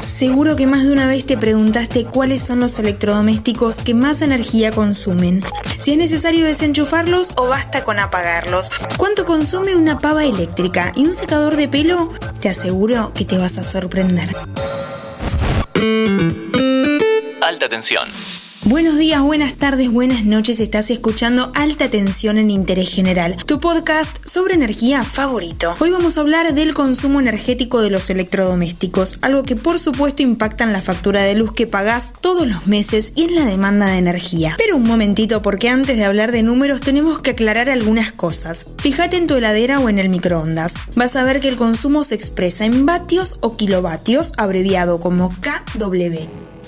Seguro que más de una vez te preguntaste cuáles son los electrodomésticos que más energía consumen. Si es necesario desenchufarlos o basta con apagarlos. ¿Cuánto consume una pava eléctrica y un secador de pelo? Te aseguro que te vas a sorprender. Alta tensión. Buenos días, buenas tardes, buenas noches. Estás escuchando Alta Tensión en Interés General, tu podcast sobre energía favorito. Hoy vamos a hablar del consumo energético de los electrodomésticos, algo que por supuesto impacta en la factura de luz que pagás todos los meses y en la demanda de energía. Pero un momentito, porque antes de hablar de números tenemos que aclarar algunas cosas. Fíjate en tu heladera o en el microondas. Vas a ver que el consumo se expresa en vatios o kilovatios, abreviado como KW.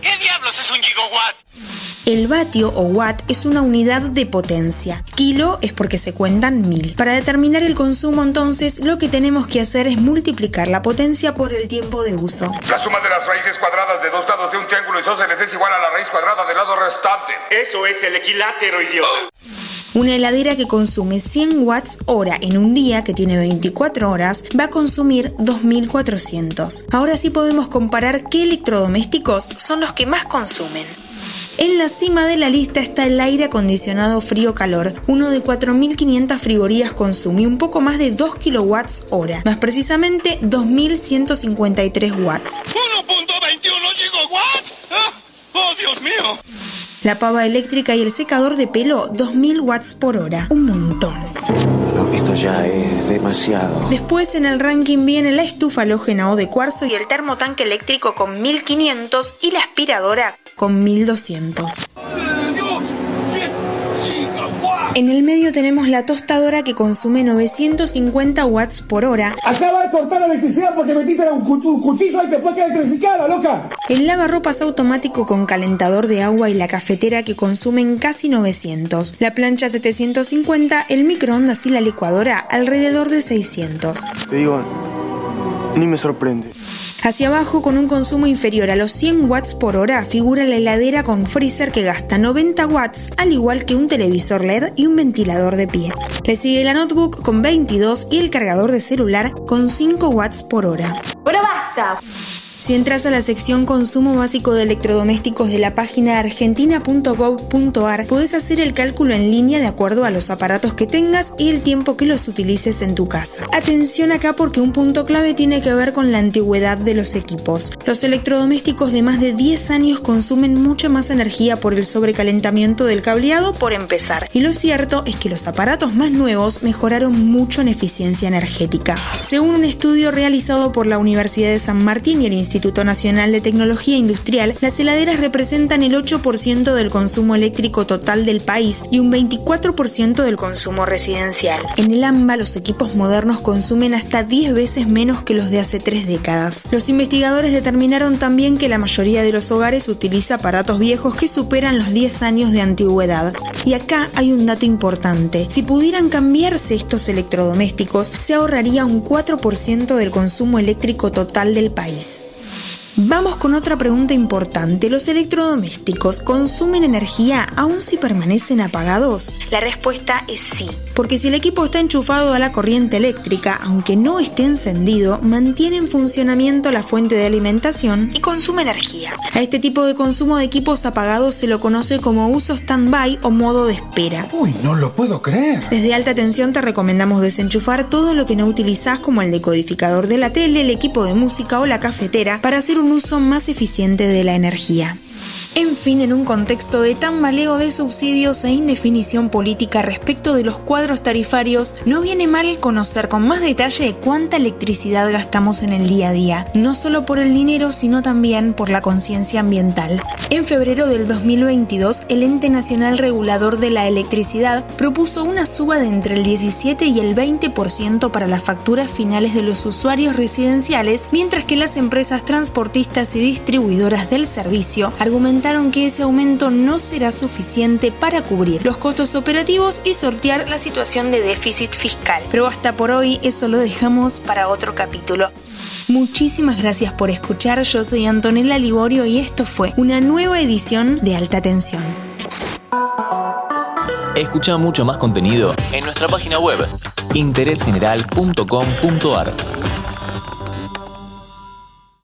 ¿Qué diablos es un gigawatt? El vatio o watt es una unidad de potencia. Kilo es porque se cuentan mil. Para determinar el consumo entonces lo que tenemos que hacer es multiplicar la potencia por el tiempo de uso. La suma de las raíces cuadradas de dos lados de un triángulo isósceles es igual a la raíz cuadrada del lado restante. Eso es el equilátero, idiota. Una heladera que consume 100 watts hora en un día que tiene 24 horas va a consumir 2400. Ahora sí podemos comparar qué electrodomésticos son los que más consumen. En la cima de la lista está el aire acondicionado frío-calor. Uno de 4.500 frigorías consume un poco más de 2 kilowatts hora, más precisamente 2.153 watts. ¿1.21 gigawatts? ¡Ah! ¡Oh, Dios mío! La pava eléctrica y el secador de pelo 2.000 watts por hora. Un montón. No, esto ya es demasiado. Después en el ranking viene la estufa halógena o de cuarzo y el termotanque eléctrico con 1500 y la aspiradora con 1200. En el medio tenemos la tostadora que consume 950 watts por hora, Acaba de cortar la electricidad porque metiste un cuchillo y te puede quedar electrificada, loca. el lavarropas automático con calentador de agua y la cafetera que consumen casi 900, la plancha 750, el microondas y la licuadora alrededor de 600. Te digo, ni me sorprende. Hacia abajo, con un consumo inferior a los 100 watts por hora, figura la heladera con freezer que gasta 90 watts, al igual que un televisor LED y un ventilador de pie. Le sigue la notebook con 22 y el cargador de celular con 5 watts por hora. Pero basta. Si entras a la sección Consumo básico de electrodomésticos de la página argentina.gov.ar, podés hacer el cálculo en línea de acuerdo a los aparatos que tengas y el tiempo que los utilices en tu casa. Atención acá porque un punto clave tiene que ver con la antigüedad de los equipos. Los electrodomésticos de más de 10 años consumen mucha más energía por el sobrecalentamiento del cableado por empezar. Y lo cierto es que los aparatos más nuevos mejoraron mucho en eficiencia energética. Según un estudio realizado por la Universidad de San Martín y el Instituto Nacional de Tecnología Industrial, las heladeras representan el 8% del consumo eléctrico total del país y un 24% del consumo residencial. En el AMBA, los equipos modernos consumen hasta 10 veces menos que los de hace 3 décadas. Los investigadores determinaron también que la mayoría de los hogares utiliza aparatos viejos que superan los 10 años de antigüedad. Y acá hay un dato importante. Si pudieran cambiarse estos electrodomésticos, se ahorraría un 4% del consumo eléctrico total del país. Vamos con otra pregunta importante. ¿Los electrodomésticos consumen energía aún si permanecen apagados? La respuesta es sí, porque si el equipo está enchufado a la corriente eléctrica, aunque no esté encendido, mantiene en funcionamiento la fuente de alimentación y consume energía. A este tipo de consumo de equipos apagados se lo conoce como uso stand-by o modo de espera. Uy, no lo puedo creer. Desde alta tensión te recomendamos desenchufar todo lo que no utilizás como el decodificador de la tele, el equipo de música o la cafetera para hacer un uso más eficiente de la energía. En fin, en un contexto de tambaleo de subsidios e indefinición política respecto de los cuadros tarifarios, no viene mal conocer con más detalle cuánta electricidad gastamos en el día a día, no solo por el dinero, sino también por la conciencia ambiental. En febrero del 2022, el Ente Nacional Regulador de la Electricidad propuso una suba de entre el 17 y el 20% para las facturas finales de los usuarios residenciales, mientras que las empresas transportistas y distribuidoras del servicio argumentaron que ese aumento no será suficiente para cubrir los costos operativos y sortear la situación de déficit fiscal. Pero hasta por hoy eso lo dejamos para otro capítulo. Muchísimas gracias por escuchar, yo soy Antonella Liborio y esto fue una nueva edición de Alta Tensión. Escucha mucho más contenido en nuestra página web interésgeneral.com.ar.